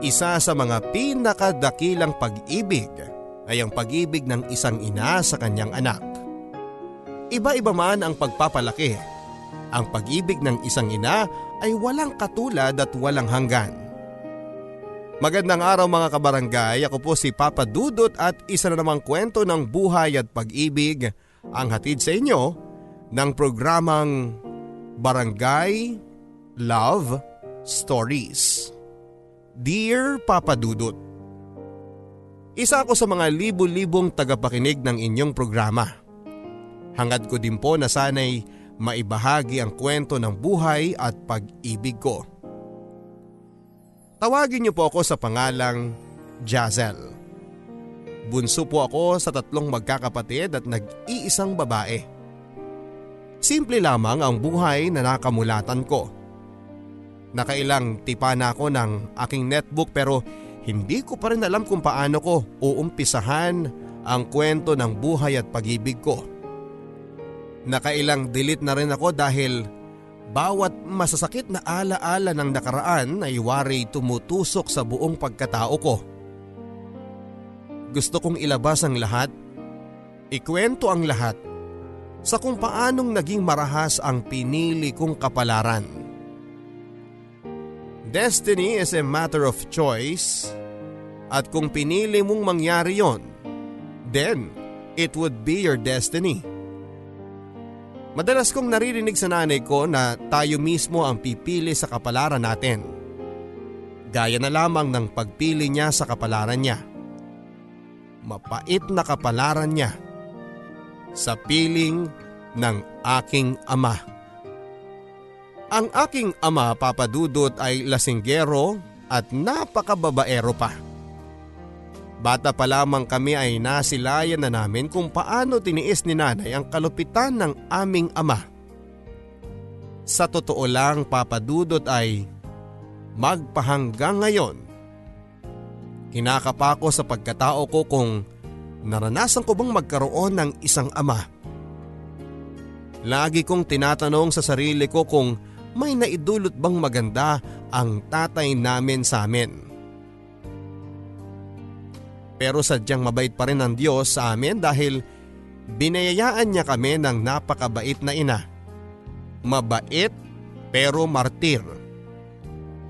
Isa sa mga pinakadakilang pag-ibig ay ang pag-ibig ng isang ina sa kanyang anak. Iba-iba man ang pagpapalaki. Ang pag-ibig ng isang ina ay walang katulad at walang hanggan. Magandang araw mga kabarangay, ako po si Papa Dudot at isa na namang kwento ng buhay at pag-ibig ang hatid sa inyo ng programang Barangay Love Stories. Dear Papa Dudut, Isa ako sa mga libu-libong tagapakinig ng inyong programa. Hangad ko din po na sana'y maibahagi ang kwento ng buhay at pag-ibig ko. Tawagin niyo po ako sa pangalang Jazel. Bunso po ako sa tatlong magkakapatid at nag-iisang babae. Simple lamang ang buhay na nakamulatan ko. Nakailang tipa na ako ng aking netbook pero hindi ko pa rin alam kung paano ko uumpisahan ang kwento ng buhay at pag-ibig ko. Nakailang delete na rin ako dahil bawat masasakit na alaala ng nakaraan ay wari tumutusok sa buong pagkatao ko. Gusto kong ilabas ang lahat, ikwento ang lahat sa kung paanong naging marahas ang pinili kong kapalaran. Destiny is a matter of choice at kung pinili mong mangyari yon, then it would be your destiny. Madalas kong naririnig sa nanay ko na tayo mismo ang pipili sa kapalaran natin. Gaya na lamang ng pagpili niya sa kapalaran niya. Mapait na kapalaran niya sa piling ng aking ama. Ang aking ama papadudot ay lasinggero at napakababaero pa. Bata pa lamang kami ay nasilayan na namin kung paano tiniis ni nanay ang kalupitan ng aming ama. Sa totoo lang papadudot ay magpahanggang ngayon. Kinakapa ko sa pagkatao ko kung naranasan ko bang magkaroon ng isang ama. Lagi kong tinatanong sa sarili ko kung may naidulot bang maganda ang tatay namin sa amin. Pero sadyang mabait pa rin ang Diyos sa amin dahil binayayaan niya kami ng napakabait na ina. Mabait pero martir.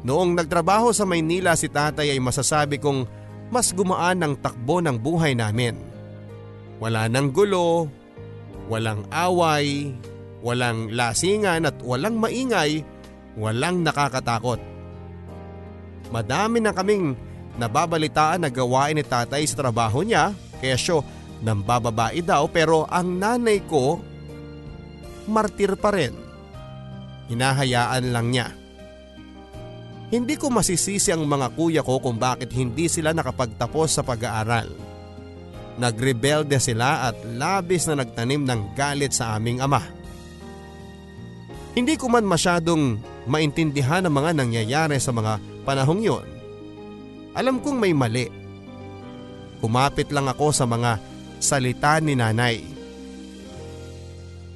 Noong nagtrabaho sa Maynila si tatay ay masasabi kong mas gumaan ang takbo ng buhay namin. Wala nang gulo, walang away, Walang lasingan at walang maingay, walang nakakatakot. Madami na kaming nababalitaan na gawain ni tatay sa trabaho niya, kaya siya nang bababae daw pero ang nanay ko martir pa rin. Hinahayaan lang niya. Hindi ko masisisi ang mga kuya ko kung bakit hindi sila nakapagtapos sa pag-aaral. Nagrebelde sila at labis na nagtanim ng galit sa aming ama. Hindi ko man masyadong maintindihan ang mga nangyayari sa mga panahong yon. Alam kong may mali. Kumapit lang ako sa mga salita ni nanay.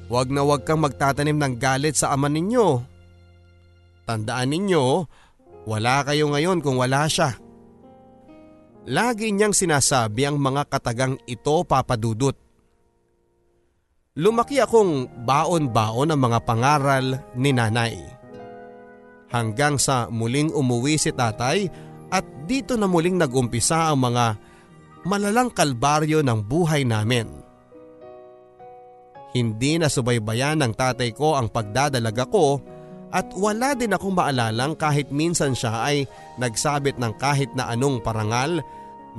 Huwag na huwag kang magtatanim ng galit sa ama ninyo. Tandaan ninyo, wala kayo ngayon kung wala siya. Lagi niyang sinasabi ang mga katagang ito papadudot. Lumaki akong baon-baon ang mga pangaral ni nanay. Hanggang sa muling umuwi si tatay at dito na muling nagumpisa ang mga malalang kalbaryo ng buhay namin. Hindi na subaybayan ng tatay ko ang pagdadalaga ko at wala din akong maalalang kahit minsan siya ay nagsabit ng kahit na anong parangal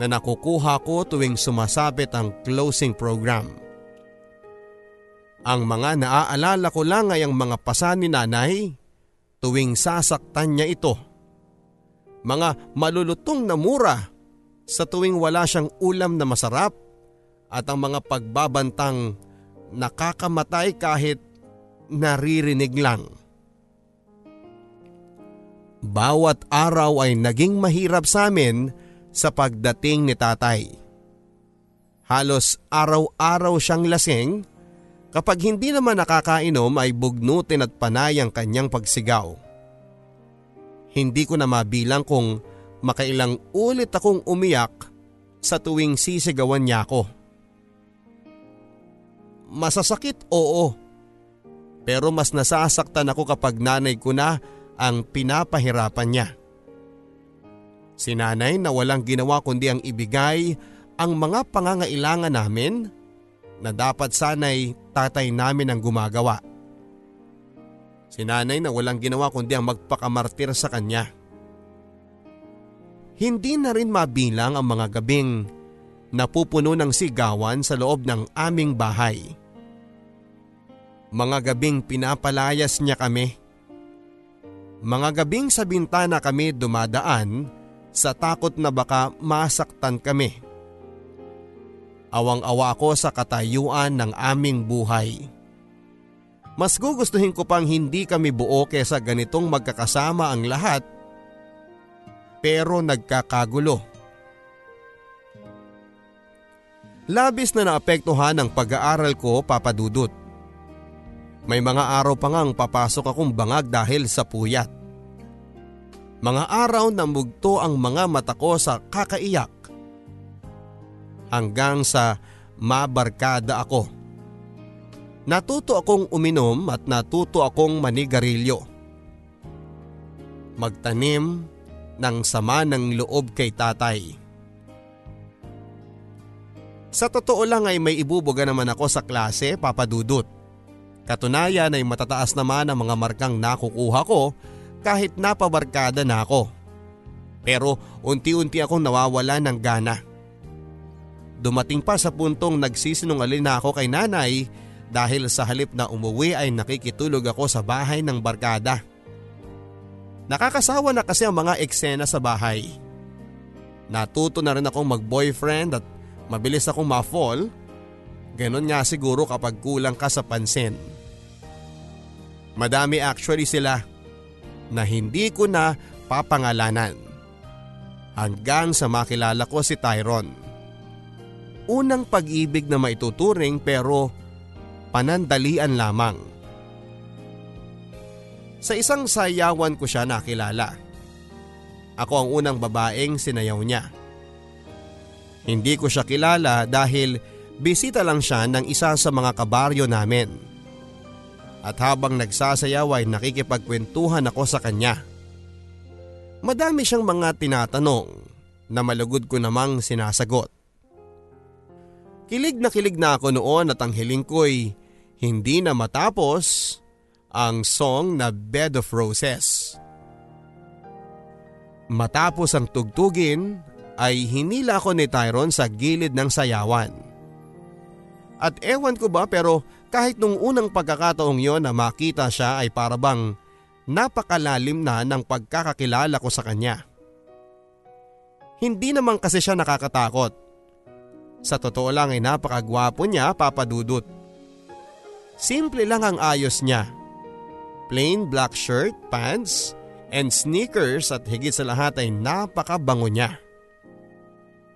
na nakukuha ko tuwing sumasabit ang closing program. Ang mga naaalala ko lang ay ang mga pasan ni nanay tuwing sasaktan niya ito. Mga malulutong na mura sa tuwing wala siyang ulam na masarap at ang mga pagbabantang nakakamatay kahit naririnig lang. Bawat araw ay naging mahirap sa amin sa pagdating ni tatay. Halos araw-araw siyang lasing Kapag hindi naman nakakainom ay bugnutin at panay ang kanyang pagsigaw. Hindi ko na mabilang kung makailang ulit akong umiyak sa tuwing sisigawan niya ako. Masasakit oo, pero mas nasasaktan ako kapag nanay ko na ang pinapahirapan niya. Si nanay na walang ginawa kundi ang ibigay ang mga pangangailangan namin na dapat sanay tatay namin ang gumagawa. Si nanay na walang ginawa kundi ang magpakamartir sa kanya. Hindi na rin mabilang ang mga gabing napupuno ng sigawan sa loob ng aming bahay. Mga gabing pinapalayas niya kami. Mga gabing sa bintana kami dumadaan sa takot na baka masaktan kami. Awang-awa ako sa katayuan ng aming buhay. Mas gugustuhin ko pang hindi kami buo kesa ganitong magkakasama ang lahat pero nagkakagulo. Labis na naapektuhan ang pag-aaral ko papadudot. May mga araw pa ngang papasok akong bangag dahil sa puyat. Mga araw na mugto ang mga mata ko sa kakaiyak. Hanggang sa mabarkada ako. Natuto akong uminom at natuto akong manigarilyo. Magtanim ng sama ng loob kay tatay. Sa totoo lang ay may ibubuga naman ako sa klase papadudot. Katunayan ay matataas naman ang mga markang nakukuha ko kahit napabarkada na ako. Pero unti-unti akong nawawala ng gana. Dumating pa sa puntong nagsisinungaling na ako kay nanay dahil sa halip na umuwi ay nakikitulog ako sa bahay ng barkada. Nakakasawa na kasi ang mga eksena sa bahay. Natuto na rin akong mag-boyfriend at mabilis akong ma-fall, ganon nga siguro kapag kulang ka sa pansin. Madami actually sila na hindi ko na papangalanan. Hanggang sa makilala ko si Tyron. Unang pag-ibig na maituturing pero panandalian lamang. Sa isang sayawan ko siya nakilala. Ako ang unang babaeng sinayaw niya. Hindi ko siya kilala dahil bisita lang siya ng isa sa mga kabaryo namin. At habang nagsasayaw ay nakikipagkwentuhan ako sa kanya. Madami siyang mga tinatanong na malugod ko namang sinasagot. Kilig na kilig na ako noon at ang hiling ko'y hindi na matapos ang song na Bed of Roses. Matapos ang tugtugin ay hinila ko ni Tyron sa gilid ng sayawan. At ewan ko ba pero kahit nung unang pagkakataong yon na makita siya ay parabang napakalalim na ng pagkakakilala ko sa kanya. Hindi naman kasi siya nakakatakot. Sa totoo lang ay napakagwapo niya papadudot. Simple lang ang ayos niya. Plain black shirt, pants, and sneakers at higit sa lahat ay napakabango niya.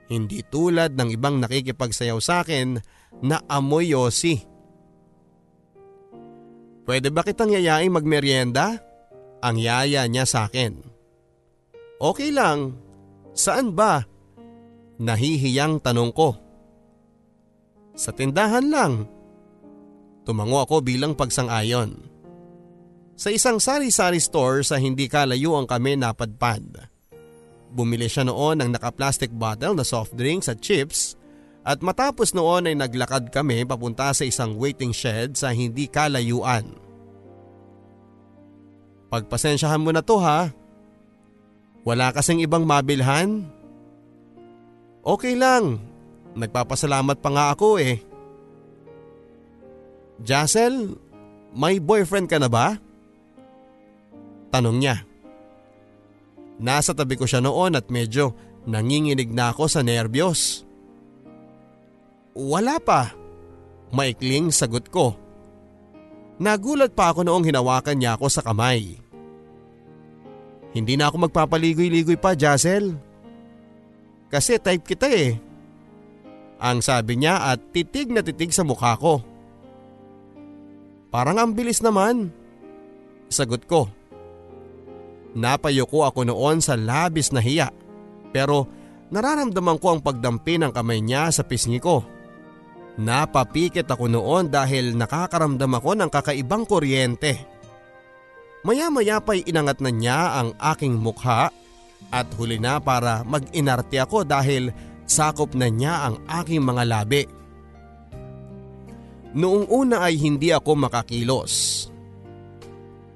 Hindi tulad ng ibang nakikipagsayaw sa akin na amoy yosi. Pwede ba kitang yayaing magmeryenda? Ang yaya niya sa akin. Okay lang. Saan ba? Nahihiyang tanong ko. Sa tindahan lang. Tumango ako bilang pagsang-ayon. Sa isang sari-sari store sa hindi kalayuan kami napadpad. Bumili siya noon ng naka-plastic bottle na soft drinks at chips at matapos noon ay naglakad kami papunta sa isang waiting shed sa hindi kalayuan. Pagpasensyahan mo na to ha. Wala kasing ibang mabilhan. Okay lang. Nagpapasalamat pa nga ako eh. Jassel, may boyfriend ka na ba? Tanong niya. Nasa tabi ko siya noon at medyo nanginginig na ako sa nerbiyos. Wala pa. Maikling sagot ko. Nagulat pa ako noong hinawakan niya ako sa kamay. Hindi na ako magpapaligoy-ligoy pa, Jassel. Kasi type kita eh. Ang sabi niya at titig na titig sa mukha ko. Parang ang bilis naman. Sagot ko. Napayuko ako noon sa labis na hiya. Pero nararamdaman ko ang pagdampi ng kamay niya sa pisngi ko. Napapikit ako noon dahil nakakaramdam ako ng kakaibang kuryente. Maya-maya pa'y inangat na niya ang aking mukha at huli na para mag-inarte ako dahil sakop na niya ang aking mga labi. Noong una ay hindi ako makakilos.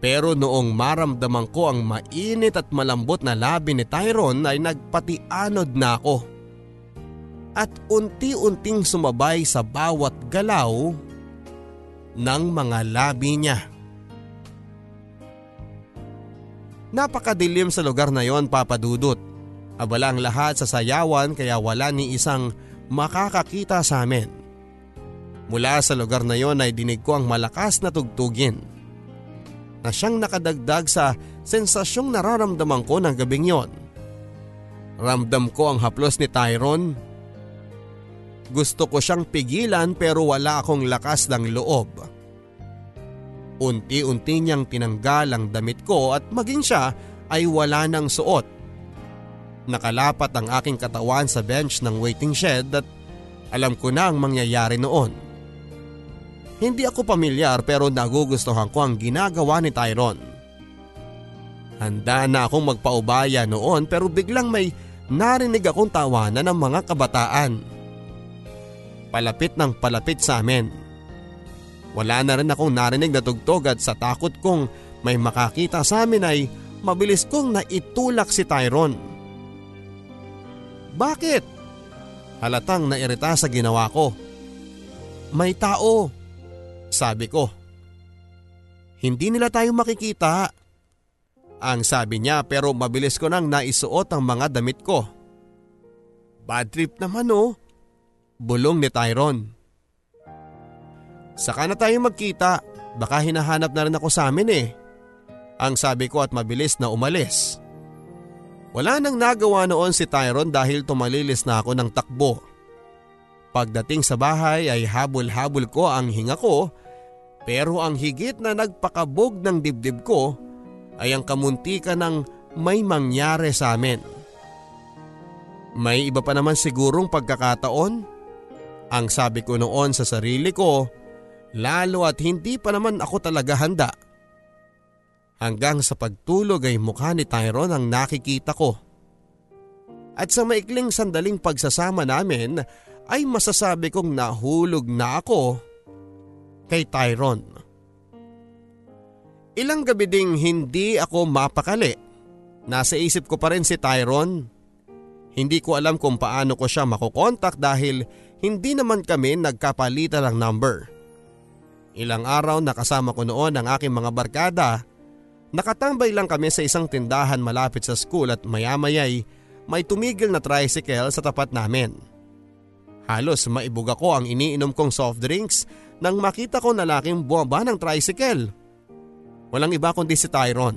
Pero noong maramdaman ko ang mainit at malambot na labi ni Tyron ay nagpatianod na ako. At unti-unting sumabay sa bawat galaw ng mga labi niya. Napakadilim sa lugar na yon papadudot. Abala ang lahat sa sayawan kaya wala ni isang makakakita sa amin. Mula sa lugar na yon ay dinig ko ang malakas na tugtugin. Na siyang nakadagdag sa sensasyong nararamdaman ko ng gabing yon. Ramdam ko ang haplos ni Tyron. Gusto ko siyang pigilan pero wala akong lakas ng loob. Unti-unti niyang tinanggal ang damit ko at maging siya ay wala ng suot. Nakalapat ang aking katawan sa bench ng waiting shed at alam ko na ang mangyayari noon. Hindi ako pamilyar pero nagugustuhan ko ang ginagawa ni Tyron. Handa na akong magpaubaya noon pero biglang may narinig akong tawanan ng mga kabataan. Palapit ng palapit sa amin. Wala na rin akong narinig na tugtog at sa takot kong may makakita sa amin ay mabilis kong naitulak si Tyron. Bakit? Halatang nairita sa ginawa ko. May tao, sabi ko. Hindi nila tayo makikita. Ang sabi niya pero mabilis ko nang naisuot ang mga damit ko. Bad trip naman oh. Bulong ni Tyron. Saka na tayo magkita, baka hinahanap na rin ako sa amin eh. Ang sabi ko at mabilis na umalis. Wala nang nagawa noon si Tyron dahil tumalilis na ako ng takbo. Pagdating sa bahay ay habol-habol ko ang hinga ko pero ang higit na nagpakabog ng dibdib ko ay ang kamuntika ng may mangyari sa amin. May iba pa naman sigurong pagkakataon? Ang sabi ko noon sa sarili ko Lalo at hindi pa naman ako talaga handa. Hanggang sa pagtulog ay mukha ni Tyrone ang nakikita ko. At sa maikling sandaling pagsasama namin ay masasabi kong nahulog na ako kay Tyrone. Ilang gabi ding hindi ako mapakali. Nasa isip ko pa rin si Tyrone. Hindi ko alam kung paano ko siya makokontak dahil hindi naman kami nagkapalitan ng number. Ilang araw nakasama ko noon ang aking mga barkada. Nakatambay lang kami sa isang tindahan malapit sa school at mayamayay may tumigil na tricycle sa tapat namin. Halos maibuga ko ang iniinom kong soft drinks nang makita ko na laking buwaba ng tricycle. Walang iba kundi si Tyron.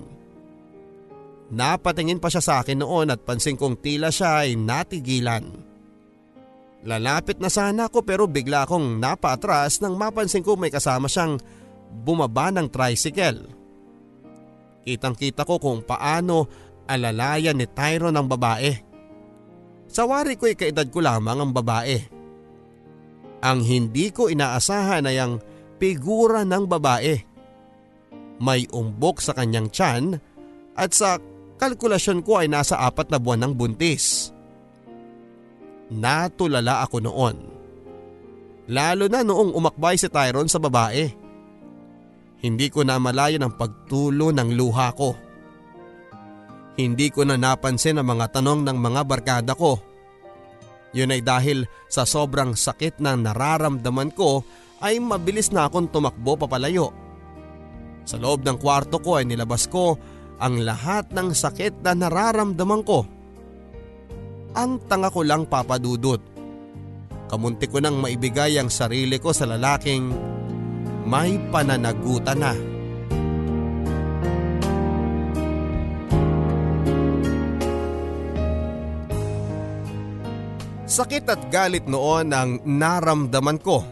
Napatingin pa siya sa akin noon at pansin kong tila siya ay natigilan. Lalapit na sana ako pero bigla akong napaatras nang mapansin ko may kasama siyang bumaba ng tricycle. Kitang kita ko kung paano alalayan ni Tyron ang babae. Sa wari ko'y kaedad ko lamang ang babae. Ang hindi ko inaasahan ay ang figura ng babae. May umbok sa kanyang tiyan at sa kalkulasyon ko ay nasa apat na buwan ng buntis. Natulala ako noon. Lalo na noong umakbay si Tyron sa babae. Hindi ko na malayan ang pagtulo ng luha ko. Hindi ko na napansin ang mga tanong ng mga barkada ko. Yun ay dahil sa sobrang sakit na nararamdaman ko ay mabilis na akong tumakbo papalayo. Sa loob ng kwarto ko ay nilabas ko ang lahat ng sakit na nararamdaman ko ang tanga ko lang papadudot. Kamunti ko nang maibigay ang sarili ko sa lalaking may pananagutan na. Sakit at galit noon ang naramdaman ko.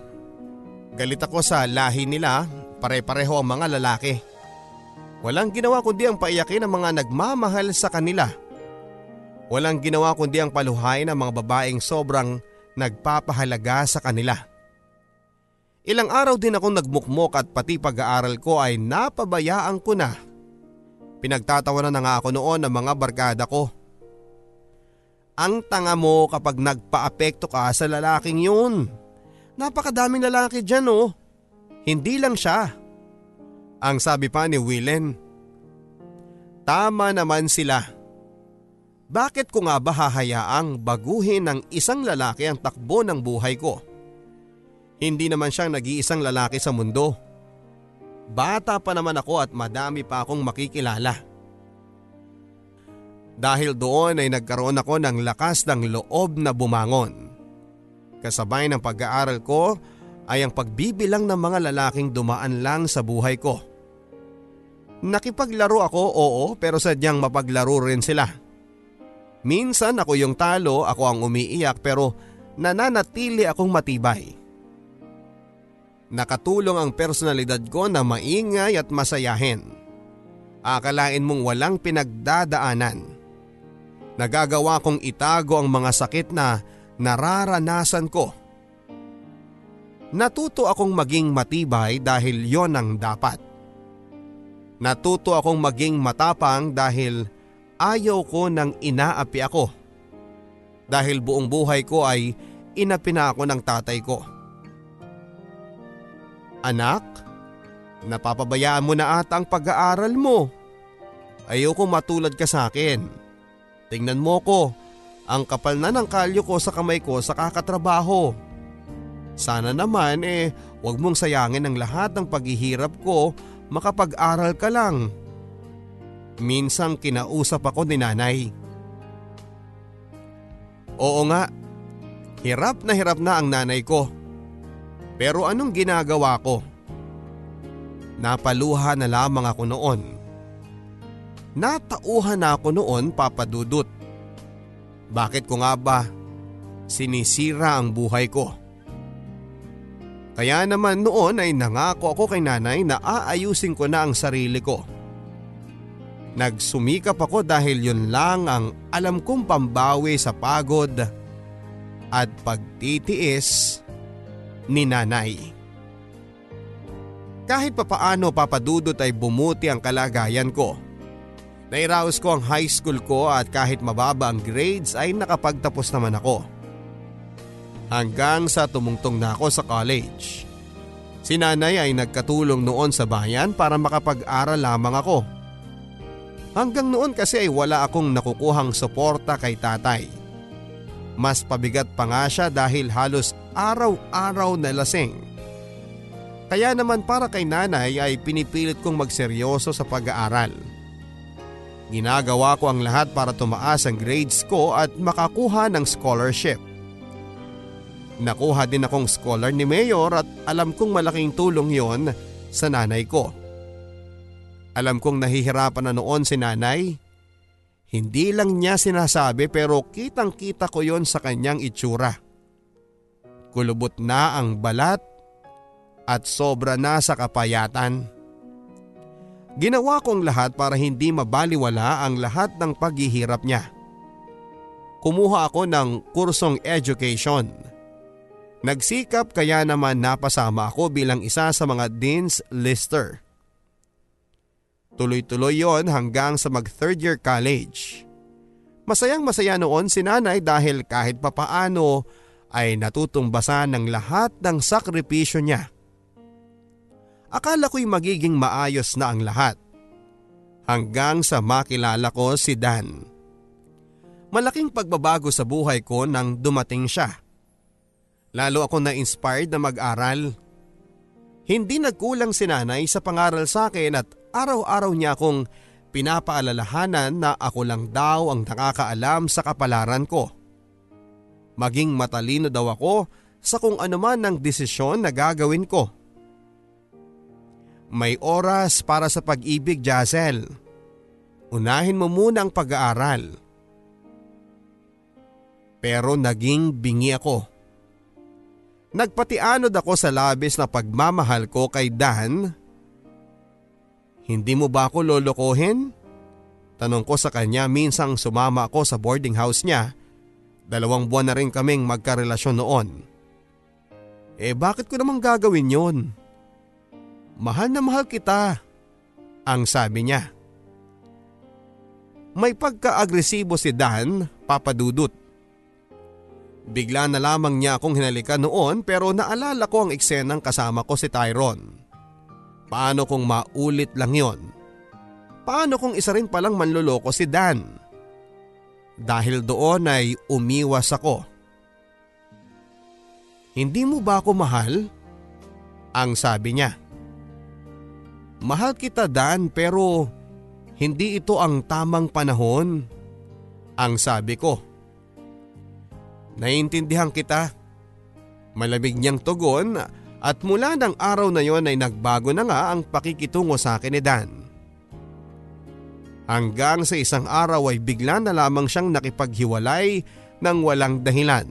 Galit ako sa lahi nila, pare-pareho ang mga lalaki. Walang ginawa kundi ang paiyakin ng mga nagmamahal sa kanila. Walang ginawa kundi ang paluhay ng mga babaeng sobrang nagpapahalaga sa kanila. Ilang araw din akong nagmukmok at pati pag-aaral ko ay napabayaan ko na. Pinagtatawanan na nga ako noon ng mga barkada ko. Ang tanga mo kapag nagpa-apekto ka sa lalaking yun. Napakadaming lalaki dyan oh. Hindi lang siya. Ang sabi pa ni Willen. Tama naman sila. Bakit ko nga ba hahayaang baguhin ng isang lalaki ang takbo ng buhay ko? Hindi naman siyang nag-iisang lalaki sa mundo. Bata pa naman ako at madami pa akong makikilala. Dahil doon ay nagkaroon ako ng lakas ng loob na bumangon. Kasabay ng pag-aaral ko ay ang pagbibilang ng mga lalaking dumaan lang sa buhay ko. Nakipaglaro ako oo pero sadyang mapaglaro rin sila. Minsan ako yung talo, ako ang umiiyak pero nananatili akong matibay. Nakatulong ang personalidad ko na maingay at masayahin. Akalain mong walang pinagdadaanan. Nagagawa kong itago ang mga sakit na nararanasan ko. Natuto akong maging matibay dahil yon ang dapat. Natuto akong maging matapang dahil ayaw ko nang inaapi ako. Dahil buong buhay ko ay inapi na ako ng tatay ko. Anak, napapabayaan mo na ata ang pag-aaral mo. Ayoko matulad ka sa akin. Tingnan mo ko, ang kapal na ng kalyo ko sa kamay ko sa kakatrabaho. Sana naman eh, wag mong sayangin ang lahat ng paghihirap ko, makapag-aral ka lang. Minsang kinausap ako ni nanay. Oo nga, hirap na hirap na ang nanay ko. Pero anong ginagawa ko? Napaluha na lamang ako noon. Natauhan na ako noon papadudot. Bakit ko nga ba sinisira ang buhay ko? Kaya naman noon ay nangako ako kay nanay na aayusin ko na ang sarili ko. Nagsumikap ako dahil yun lang ang alam kong pambawi sa pagod at pagtitiis ni nanay. Kahit papaano papadudot ay bumuti ang kalagayan ko. Nairaos ko ang high school ko at kahit mababa ang grades ay nakapagtapos naman ako. Hanggang sa tumungtong na ako sa college. Si nanay ay nagkatulong noon sa bayan para makapag-aral lamang ako. Hanggang noon kasi ay wala akong nakukuhang suporta kay tatay. Mas pabigat pa nga siya dahil halos araw-araw na lasing. Kaya naman para kay nanay ay pinipilit kong magseryoso sa pag-aaral. Ginagawa ko ang lahat para tumaas ang grades ko at makakuha ng scholarship. Nakuha din akong scholar ni Mayor at alam kong malaking tulong yon sa nanay ko. Alam kong nahihirapan na noon si nanay. Hindi lang niya sinasabi pero kitang kita ko yon sa kanyang itsura. Kulubot na ang balat at sobra na sa kapayatan. Ginawa kong lahat para hindi mabaliwala ang lahat ng paghihirap niya. Kumuha ako ng kursong education. Nagsikap kaya naman napasama ako bilang isa sa mga dean's lister. Tuloy-tuloy yon hanggang sa mag third year college. Masayang masaya noon si nanay dahil kahit papaano ay natutumbasan ng lahat ng sakripisyo niya. Akala ko'y magiging maayos na ang lahat. Hanggang sa makilala ko si Dan. Malaking pagbabago sa buhay ko nang dumating siya. Lalo ako na-inspired na mag-aral. Hindi nagkulang si nanay sa pangaral sa akin at araw-araw niya akong pinapaalalahanan na ako lang daw ang nakakaalam sa kapalaran ko. Maging matalino daw ako sa kung anuman ng desisyon na gagawin ko. May oras para sa pag-ibig, Jazel. Unahin mo muna ang pag-aaral. Pero naging bingi ako. Nagpatianod ako sa labis na pagmamahal ko kay Dan hindi mo ba ako lolokohin? Tanong ko sa kanya minsang sumama ako sa boarding house niya. Dalawang buwan na rin kaming magkarelasyon noon. Eh bakit ko namang gagawin yon? Mahal na mahal kita, ang sabi niya. May pagka-agresibo si Dan, papadudot. Bigla na lamang niya akong hinalikan noon pero naalala ko ang eksenang kasama ko si Tyron. Paano kung maulit lang yon? Paano kung isa rin palang manloloko si Dan? Dahil doon ay umiwas ako. Hindi mo ba ako mahal? Ang sabi niya. Mahal kita Dan pero hindi ito ang tamang panahon. Ang sabi ko. Naiintindihan kita. Malamig niyang tugon at mula ng araw na yon ay nagbago na nga ang pakikitungo sa akin ni Dan. Hanggang sa isang araw ay bigla na lamang siyang nakipaghiwalay ng walang dahilan.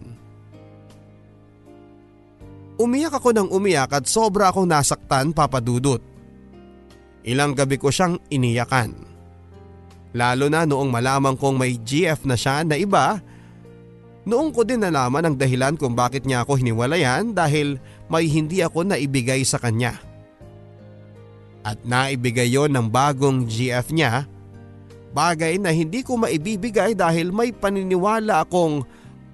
Umiyak ako ng umiyak at sobra akong nasaktan papadudot. Ilang gabi ko siyang iniyakan. Lalo na noong malaman kong may GF na siya na iba Noong ko din nalaman ang dahilan kung bakit niya ako hiniwalayan dahil may hindi ako naibigay sa kanya. At naibigay yon ng bagong GF niya, bagay na hindi ko maibibigay dahil may paniniwala akong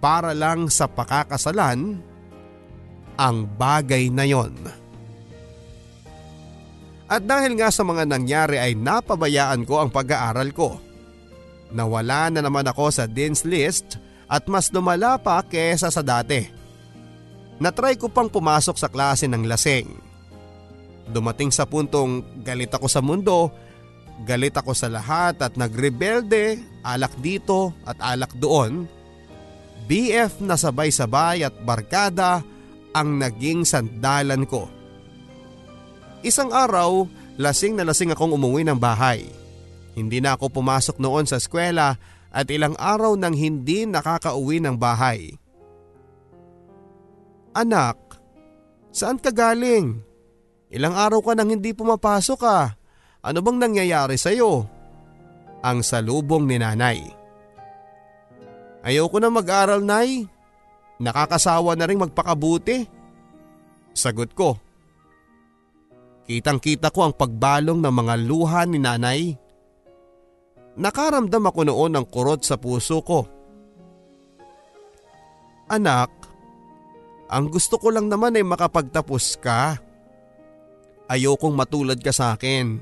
para lang sa pakakasalan ang bagay na yon. At dahil nga sa mga nangyari ay napabayaan ko ang pag-aaral ko. Nawala na naman ako sa Dean's List at mas lumala pa kesa sa dati. Natry ko pang pumasok sa klase ng lasing. Dumating sa puntong galit ako sa mundo, galit ako sa lahat at nagrebelde, alak dito at alak doon. BF na sabay-sabay at barkada ang naging sandalan ko. Isang araw, lasing na lasing akong umuwi ng bahay. Hindi na ako pumasok noon sa eskwela at ilang araw nang hindi nakakauwi ng bahay. Anak, saan ka galing? Ilang araw ka nang hindi pumapasok ah. Ano bang nangyayari sa iyo? Ang salubong ni nanay. Ayoko na mag-aral nay. Nakakasawa na rin magpakabuti. Sagot ko. Kitang kita ko ang pagbalong ng mga luha ni nanay Nakaramdam ako noon ng kurot sa puso ko. Anak, ang gusto ko lang naman ay makapagtapos ka. Ayokong matulad ka sa akin.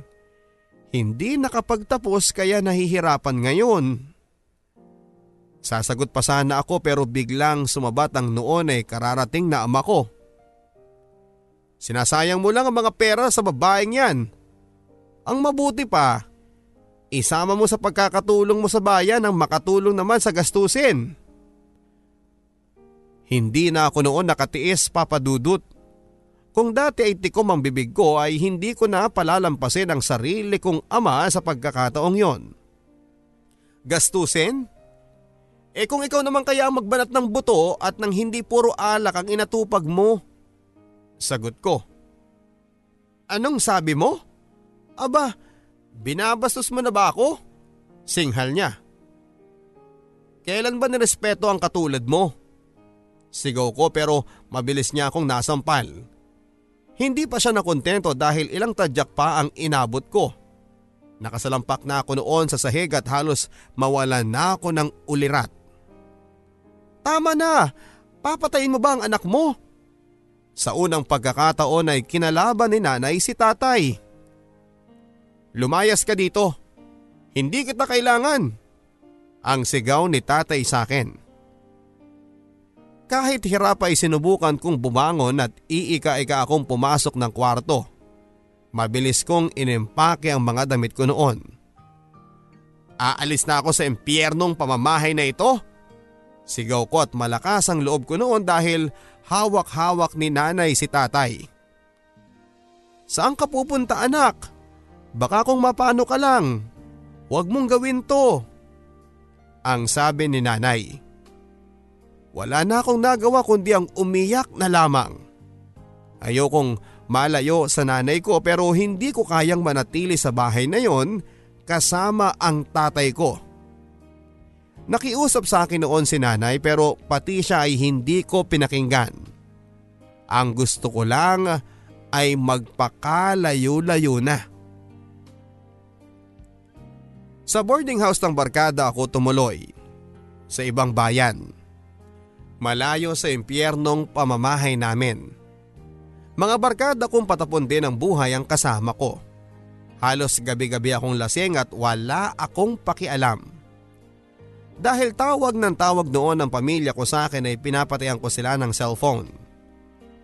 Hindi nakapagtapos kaya nahihirapan ngayon. Sasagot pa sana ako pero biglang sumabat ang noon ay kararating na ama ko. Sinasayang mo lang ang mga pera sa babaeng yan. Ang mabuti pa, Isama mo sa pagkakatulong mo sa bayan ang makatulong naman sa gastusin. Hindi na ako noon nakatiis papadudot. Kung dati ay tikom ang bibig ko ay hindi ko na palalampasin ang sarili kong ama sa pagkakataong yon. Gastusin? Eh kung ikaw naman kaya ang magbanat ng buto at nang hindi puro alak ang inatupag mo? Sagot ko. Anong sabi mo? Aba, Binabastos mo na ba ako? Singhal niya. Kailan ba nirespeto ang katulad mo? Sigaw ko pero mabilis niya akong nasampal. Hindi pa siya nakontento dahil ilang tadyak pa ang inabot ko. Nakasalampak na ako noon sa sahig at halos mawalan na ako ng ulirat. Tama na! Papatayin mo ba ang anak mo? Sa unang pagkakataon ay kinalaban ni nanay si tatay. Lumayas ka dito. Hindi kita kailangan. Ang sigaw ni tatay sa akin. Kahit hirap ay sinubukan kong bumangon at iika-ika akong pumasok ng kwarto. Mabilis kong inimpake ang mga damit ko noon. Aalis na ako sa impyernong pamamahay na ito. Sigaw ko at malakas ang loob ko noon dahil hawak-hawak ni nanay si tatay. Saan ka pupunta anak? Baka kung mapano ka lang, huwag mong gawin to. Ang sabi ni nanay. Wala na akong nagawa kundi ang umiyak na lamang. Ayokong malayo sa nanay ko pero hindi ko kayang manatili sa bahay na yon kasama ang tatay ko. Nakiusap sa akin noon si nanay pero pati siya ay hindi ko pinakinggan. Ang gusto ko lang ay magpakalayo-layo na. Sa boarding house ng barkada ako tumuloy sa ibang bayan. Malayo sa impyernong pamamahay namin. Mga barkada kong patapon din ang buhay ang kasama ko. Halos gabi-gabi akong lasing at wala akong pakialam. Dahil tawag ng tawag noon ng pamilya ko sa akin ay pinapatayan ko sila ng cellphone.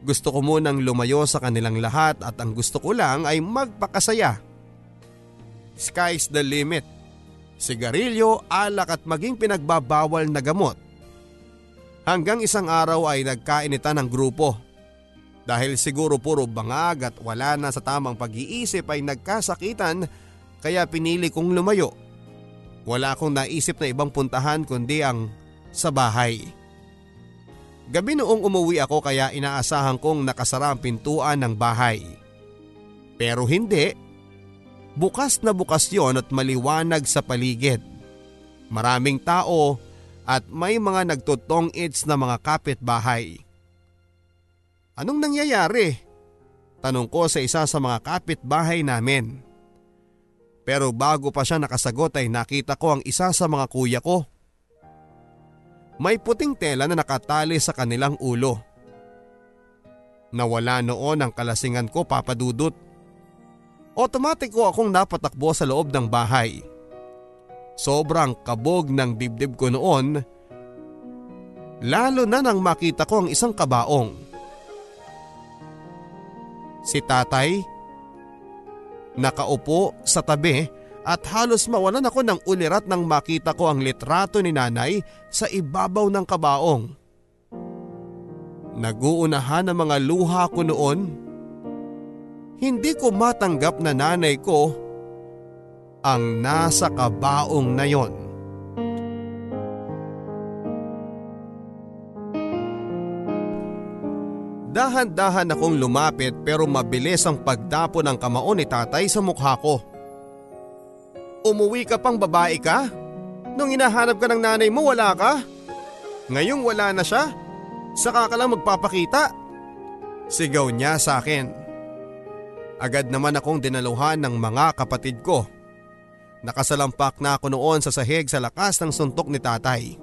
Gusto ko munang lumayo sa kanilang lahat at ang gusto ko lang ay magpakasaya. Sky's the limit. Sigarilyo, alak at maging pinagbabawal na gamot. Hanggang isang araw ay nagkainitan ng grupo. Dahil siguro puro bangag at wala na sa tamang pag-iisip ay nagkasakitan kaya pinili kong lumayo wala akong naisip na ibang puntahan kundi ang sa bahay. Gabi noong umuwi ako kaya inaasahan kong nakasara ang pintuan ng bahay. Pero hindi. Bukas na bukas yon at maliwanag sa paligid. Maraming tao at may mga nagtutong its na mga kapitbahay. Anong nangyayari? Tanong ko sa isa sa mga kapitbahay namin. Pero bago pa siya nakasagot ay nakita ko ang isa sa mga kuya ko. May puting tela na nakatali sa kanilang ulo. Nawala noon ang kalasingan ko papadudot. Otomatiko akong napatakbo sa loob ng bahay. Sobrang kabog ng dibdib ko noon. Lalo na nang makita ko ang isang kabaong. Si tatay Nakaupo sa tabi at halos mawalan ako ng ulirat nang makita ko ang litrato ni nanay sa ibabaw ng kabaong. Naguunahan ang mga luha ko noon. Hindi ko matanggap na nanay ko ang nasa kabaong na yon. Dahan-dahan akong lumapit pero mabilis ang pagdapo ng kamao ni tatay sa mukha ko. Umuwi ka pang babae ka? Nung hinahanap ka ng nanay mo wala ka? Ngayong wala na siya? Saka ka lang magpapakita? Sigaw niya sa akin. Agad naman akong dinaluhan ng mga kapatid ko. Nakasalampak na ako noon sa sahig sa lakas ng suntok ni tatay.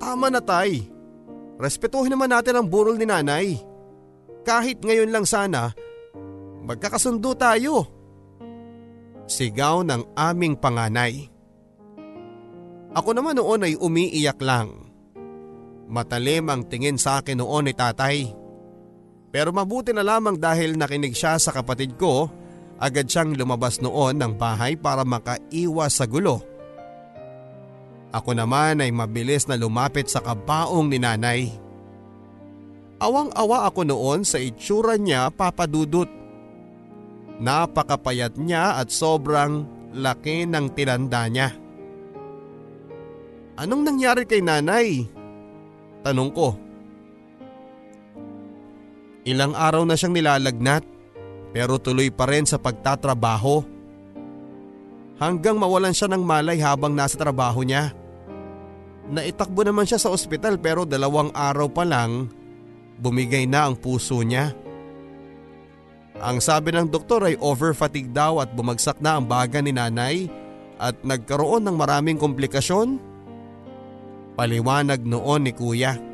Tama na tay, Respetuhin naman natin ang burol ni nanay. Kahit ngayon lang sana, magkakasundo tayo. Sigaw ng aming panganay. Ako naman noon ay umiiyak lang. Matalim ang tingin sa akin noon ni tatay. Pero mabuti na lamang dahil nakinig siya sa kapatid ko, agad siyang lumabas noon ng bahay para makaiwas sa gulo. Ako naman ay mabilis na lumapit sa kabaong ni nanay. Awang-awa ako noon sa itsura niya papadudot. Napakapayat niya at sobrang laki ng tilanda niya. Anong nangyari kay nanay? Tanong ko. Ilang araw na siyang nilalagnat pero tuloy pa rin sa pagtatrabaho. Hanggang mawalan siya ng malay habang nasa trabaho niya. Naitakbo naman siya sa ospital pero dalawang araw pa lang bumigay na ang puso niya. Ang sabi ng doktor ay over-fatigue daw at bumagsak na ang baga ni nanay at nagkaroon ng maraming komplikasyon. Paliwanag noon ni kuya.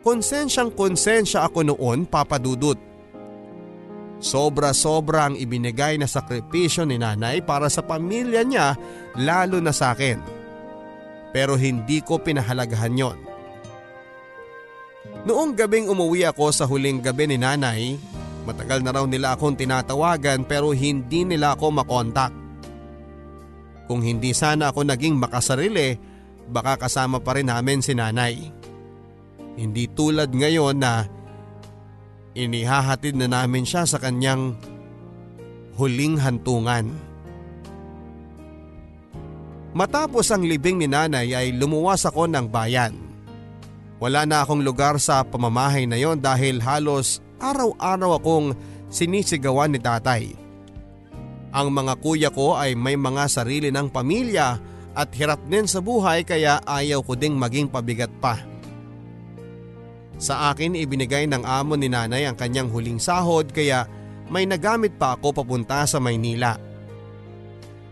Konsensyang konsensya ako noon papadudot. Sobra-sobra ang ibinigay na sakripisyo ni nanay para sa pamilya niya lalo na sa akin pero hindi ko pinahalagahan yon. Noong gabing umuwi ako sa huling gabi ni nanay, matagal na raw nila akong tinatawagan pero hindi nila ako makontak. Kung hindi sana ako naging makasarili, baka kasama pa rin namin si nanay. Hindi tulad ngayon na inihahatid na namin siya sa kanyang huling hantungan. Matapos ang libing ni nanay ay lumuwas ako ng bayan. Wala na akong lugar sa pamamahay na yon dahil halos araw-araw akong sinisigawan ni tatay. Ang mga kuya ko ay may mga sarili ng pamilya at hirap din sa buhay kaya ayaw ko ding maging pabigat pa. Sa akin ibinigay ng amo ni nanay ang kanyang huling sahod kaya may nagamit pa ako papunta sa Maynila.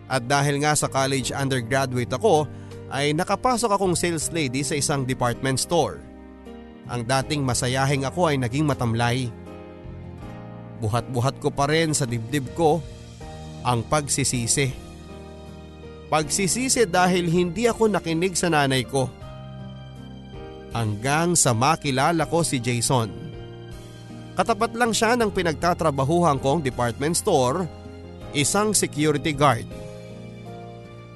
At dahil nga sa college undergraduate ako ay nakapasok akong sales lady sa isang department store. Ang dating masayahing ako ay naging matamlay. Buhat-buhat ko pa rin sa dibdib ko ang pagsisisi. Pagsisisi dahil hindi ako nakinig sa nanay ko. Hanggang sa makilala ko si Jason. Katapat lang siya ng pinagtatrabahuhan kong department store, isang security guard.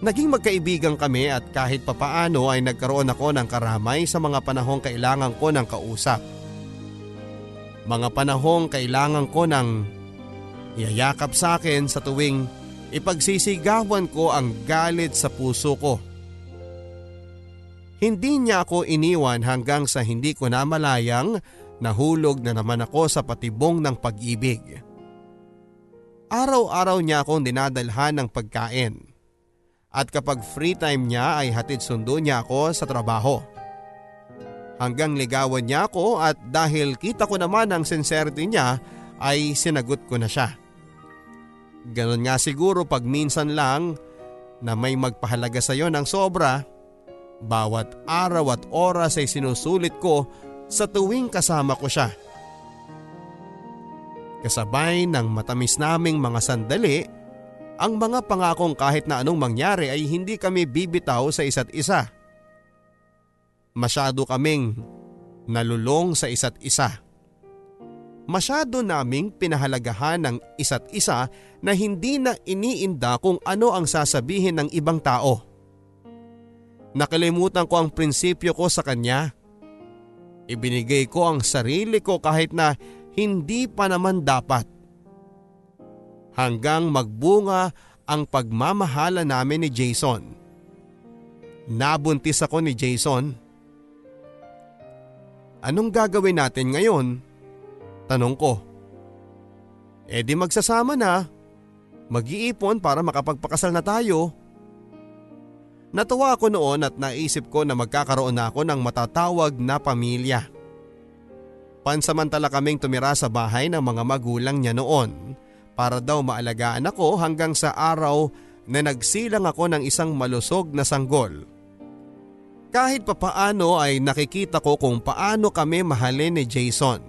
Naging magkaibigan kami at kahit papaano ay nagkaroon ako ng karamay sa mga panahong kailangan ko ng kausap. Mga panahong kailangan ko ng yayakap sa akin sa tuwing ipagsisigawan ko ang galit sa puso ko. Hindi niya ako iniwan hanggang sa hindi ko namalayang nahulog na naman ako sa patibong ng pag-ibig. Araw-araw niya akong dinadalhan ng pagkain at kapag free time niya ay hatid sundo niya ako sa trabaho. Hanggang ligawan niya ako at dahil kita ko naman ang sincerity niya ay sinagot ko na siya. Ganon nga siguro pag minsan lang na may magpahalaga sa iyo ng sobra, bawat araw at oras ay sinusulit ko sa tuwing kasama ko siya. Kasabay ng matamis naming mga sandali ang mga pangakong kahit na anong mangyari ay hindi kami bibitaw sa isa't isa. Masyado kaming nalulong sa isa't isa. Masyado naming pinahalagahan ng isa't isa na hindi na iniinda kung ano ang sasabihin ng ibang tao. Nakalimutan ko ang prinsipyo ko sa kanya. Ibinigay ko ang sarili ko kahit na hindi pa naman dapat hanggang magbunga ang pagmamahala namin ni Jason. Nabuntis ako ni Jason. Anong gagawin natin ngayon? Tanong ko. E di magsasama na. Mag-iipon para makapagpakasal na tayo. Natuwa ako noon at naisip ko na magkakaroon na ako ng matatawag na pamilya. Pansamantala kaming tumira sa bahay ng mga magulang niya noon para daw maalagaan ako hanggang sa araw na nagsilang ako ng isang malusog na sanggol. Kahit papaano ay nakikita ko kung paano kami mahalin ni Jason.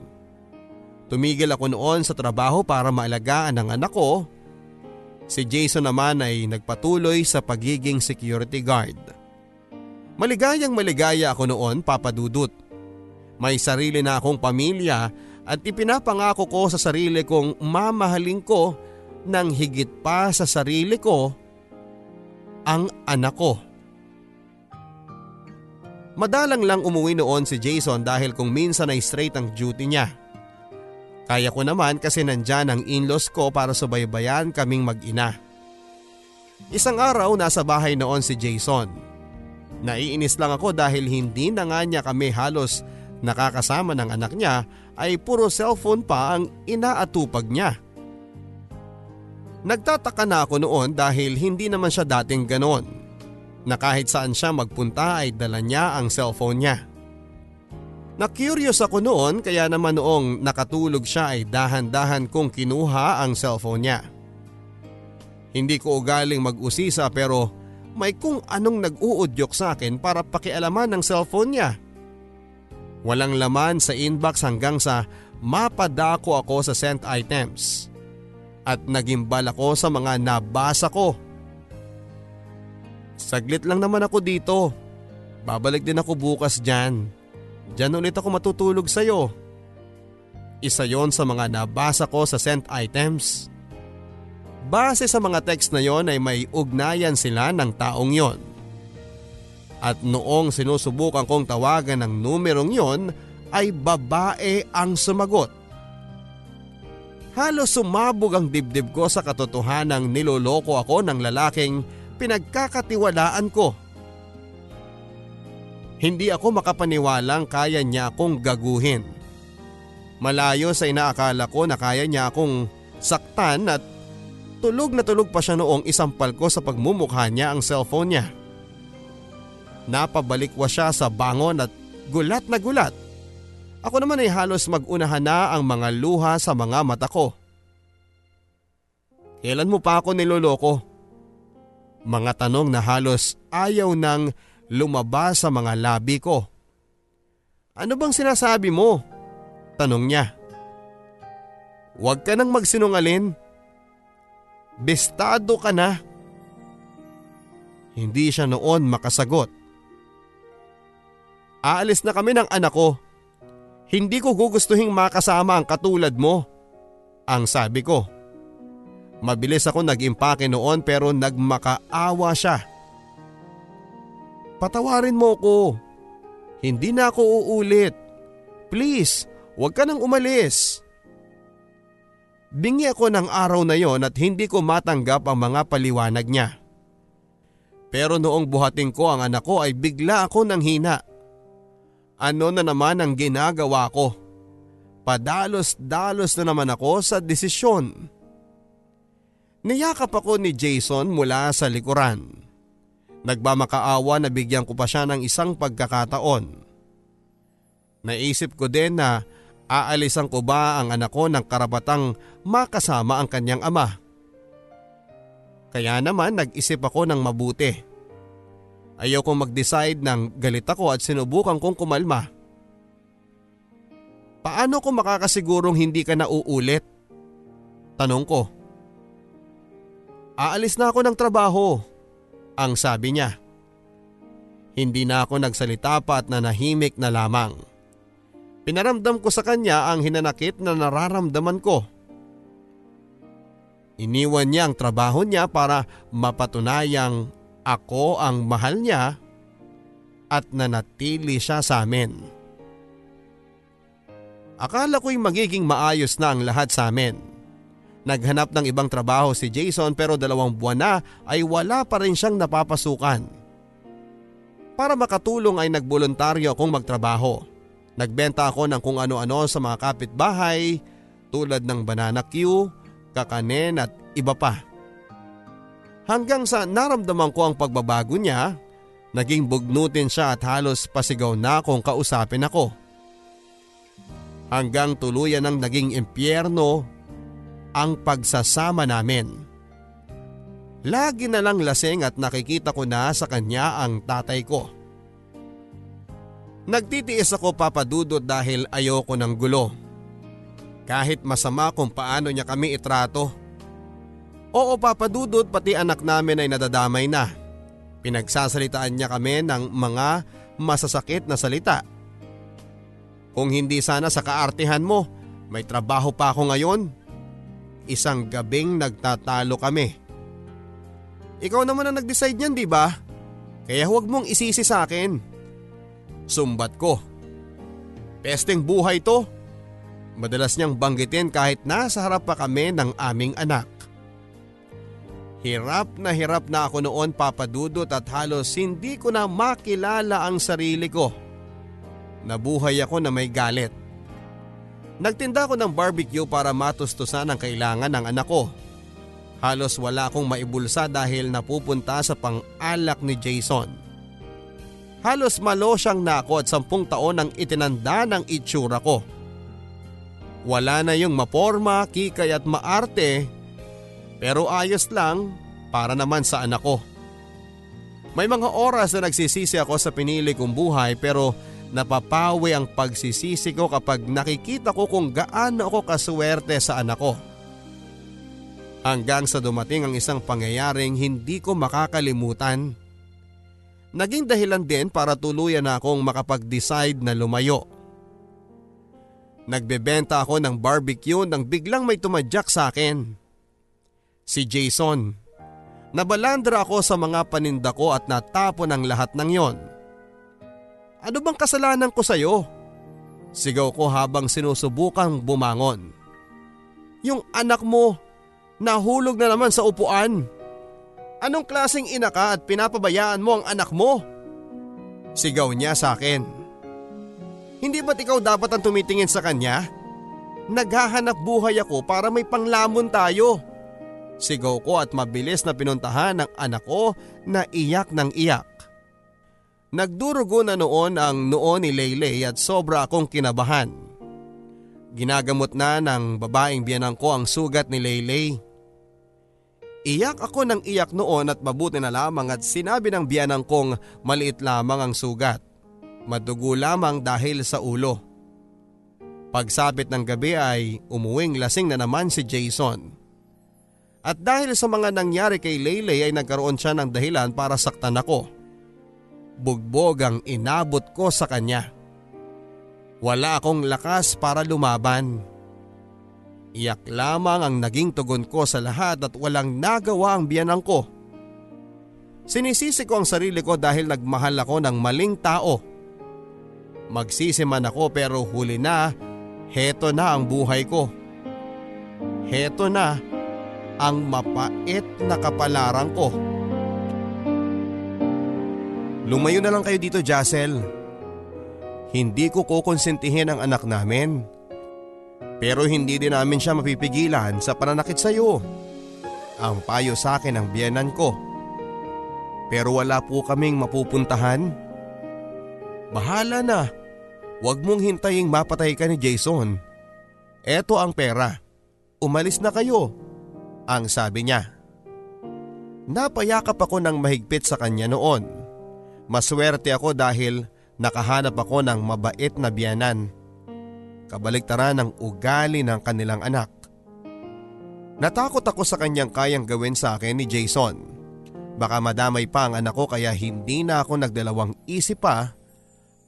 Tumigil ako noon sa trabaho para maalagaan ang anak ko. Si Jason naman ay nagpatuloy sa pagiging security guard. Maligayang maligaya ako noon papadudot. May sarili na akong pamilya at ipinapangako ko sa sarili kong mamahalin ko ng higit pa sa sarili ko ang anak ko. Madalang lang umuwi noon si Jason dahil kung minsan ay straight ang duty niya. Kaya ko naman kasi nandyan ang in-laws ko para subaybayan kaming mag-ina. Isang araw nasa bahay noon si Jason. Naiinis lang ako dahil hindi na nga niya kami halos nakakasama ng anak niya ay puro cellphone pa ang inaatupag niya. Nagtataka na ako noon dahil hindi naman siya dating ganon. Na kahit saan siya magpunta ay dala niya ang cellphone niya. Na-curious ako noon kaya naman noong nakatulog siya ay dahan-dahan kong kinuha ang cellphone niya. Hindi ko ugaling mag-usisa pero may kung anong nag-uudyok sa akin para pakialaman ng cellphone niya. Walang laman sa inbox hanggang sa mapadako ako sa sent items. At nagimbal ako sa mga nabasa ko. Saglit lang naman ako dito. Babalik din ako bukas dyan. Dyan ulit ako matutulog sa'yo. Isa yon sa mga nabasa ko sa sent items. Base sa mga text na yon ay may ugnayan sila ng taong yon. At noong sinusubukan kong tawagan ng numerong yon ay babae ang sumagot. Halos sumabog ang dibdib ko sa katotohanang niloloko ako ng lalaking pinagkakatiwalaan ko. Hindi ako makapaniwalang kaya niya akong gaguhin. Malayo sa inaakala ko na kaya niya akong saktan at tulog na tulog pa siya noong isampal ko sa pagmumukha niya ang cellphone niya. Napabalikwa siya sa bangon at gulat na gulat. Ako naman ay halos magunahan na ang mga luha sa mga mata ko. Kailan mo pa ako niloloko? Mga tanong na halos ayaw nang lumabas sa mga labi ko. Ano bang sinasabi mo? Tanong niya. Huwag ka nang magsinungalin. Bestado ka na. Hindi siya noon makasagot. Aalis na kami ng anak ko. Hindi ko gugustuhing makasama ang katulad mo. Ang sabi ko. Mabilis ako nag-impake noon pero nagmakaawa siya. Patawarin mo ko. Hindi na ako uulit. Please, huwag ka nang umalis. Bingi ako ng araw na yon at hindi ko matanggap ang mga paliwanag niya. Pero noong buhating ko ang anak ko ay bigla ako nang hina. Ano na naman ang ginagawa ko? Padalos-dalos na naman ako sa desisyon. Niyakap ako ni Jason mula sa likuran. Nagmamakaawa na bigyan ko pa siya ng isang pagkakataon. Naisip ko din na Aalisan ko ba ang anak ko ng karapatang makasama ang kanyang ama? Kaya naman nag-isip ako ng mabuti. Ayaw kong mag-decide ng galit ako at sinubukan kong kumalma. Paano ko makakasigurong hindi ka na uulit? Tanong ko. Aalis na ako ng trabaho, ang sabi niya. Hindi na ako nagsalita pa at nanahimik na lamang. Pinaramdam ko sa kanya ang hinanakit na nararamdaman ko. Iniwan niya ang trabaho niya para mapatunayang ako ang mahal niya at nanatili siya sa amin. Akala ko'y magiging maayos na ang lahat sa amin. Naghanap ng ibang trabaho si Jason pero dalawang buwan na ay wala pa rin siyang napapasukan. Para makatulong ay nagboluntaryo akong magtrabaho. Nagbenta ako ng kung ano-ano sa mga kapitbahay tulad ng banana Q, kakanin at iba pa. Hanggang sa naramdaman ko ang pagbabago niya, naging bugnutin siya at halos pasigaw na kung kausapin ako. Hanggang tuluyan ng naging impyerno ang pagsasama namin. Lagi na lang lasing at nakikita ko na sa kanya ang tatay ko. Nagtitiis ako papadudot dahil ayoko ng gulo. Kahit masama kung paano niya kami itrato. Oo papadudot pati anak namin ay nadadamay na. Pinagsasalitaan niya kami ng mga masasakit na salita. Kung hindi sana sa kaartihan mo, may trabaho pa ako ngayon. Isang gabing nagtatalo kami. Ikaw naman ang nag-decide niyan, di ba? Kaya huwag mong isisi sa akin. Sumbat ko. Pesteng buhay to. Madalas niyang banggitin kahit nasa harap pa kami ng aming anak. Hirap na hirap na ako noon papadudot at halos hindi ko na makilala ang sarili ko. Nabuhay ako na may galit. Nagtinda ko ng barbecue para matustusan ang kailangan ng anak ko. Halos wala akong maibulsa dahil napupunta sa pang-alak ni Jason. Halos malosyang na ako at sampung taon ang itinanda ng itsura ko. Wala na yung maporma, kikay at maarte pero ayos lang para naman sa anak ko. May mga oras na nagsisisi ako sa pinili kong buhay pero napapawi ang pagsisisi ko kapag nakikita ko kung gaano ako kaswerte sa anak ko. Hanggang sa dumating ang isang pangyayaring hindi ko makakalimutan naging dahilan din para tuluyan na akong makapag-decide na lumayo. Nagbebenta ako ng barbecue nang biglang may tumadyak sa akin. Si Jason. Nabalandra ako sa mga paninda ko at natapon ang lahat ng yon. Ano bang kasalanan ko sa'yo? Sigaw ko habang sinusubukang bumangon. Yung anak mo, nahulog na naman sa upuan. Anong klaseng ina ka at pinapabayaan mo ang anak mo? Sigaw niya sa akin. Hindi ba't ikaw dapat ang tumitingin sa kanya? Naghahanap buhay ako para may panglamon tayo. Sigaw ko at mabilis na pinuntahan ng anak ko na iyak ng iyak. Nagdurugo na noon ang noon ni Leylay at sobra akong kinabahan. Ginagamot na ng babaeng biyanang ko ang sugat ni Leylay. Iyak ako ng iyak noon at mabuti na lamang at sinabi ng biyanang kong maliit lamang ang sugat. Madugo lamang dahil sa ulo. Pagsapit ng gabi ay umuwing lasing na naman si Jason. At dahil sa mga nangyari kay Leylay ay nagkaroon siya ng dahilan para saktan ako. Bugbog ang inabot ko sa kanya. Wala akong lakas para lumaban. Iyak lamang ang naging tugon ko sa lahat at walang nagawa ang biyanang ko. Sinisisi ko ang sarili ko dahil nagmahal ako ng maling tao. Magsisi man ako pero huli na, heto na ang buhay ko. Heto na ang mapait na kapalaran ko. Lumayo na lang kayo dito, Jassel. Hindi ko kukonsentihin ang anak namin. Pero hindi din namin siya mapipigilan sa pananakit sa iyo. Ang payo sa akin ang biyanan ko. Pero wala po kaming mapupuntahan. Bahala na. Huwag mong hintaying mapatay ka ni Jason. Eto ang pera. Umalis na kayo ang sabi niya. Napayakap ako ng mahigpit sa kanya noon. Maswerte ako dahil nakahanap ako ng mabait na biyanan. Kabaliktaran ng ugali ng kanilang anak. Natakot ako sa kanyang kayang gawin sa akin ni Jason. Baka madamay pa ang anak ko kaya hindi na ako nagdalawang isip pa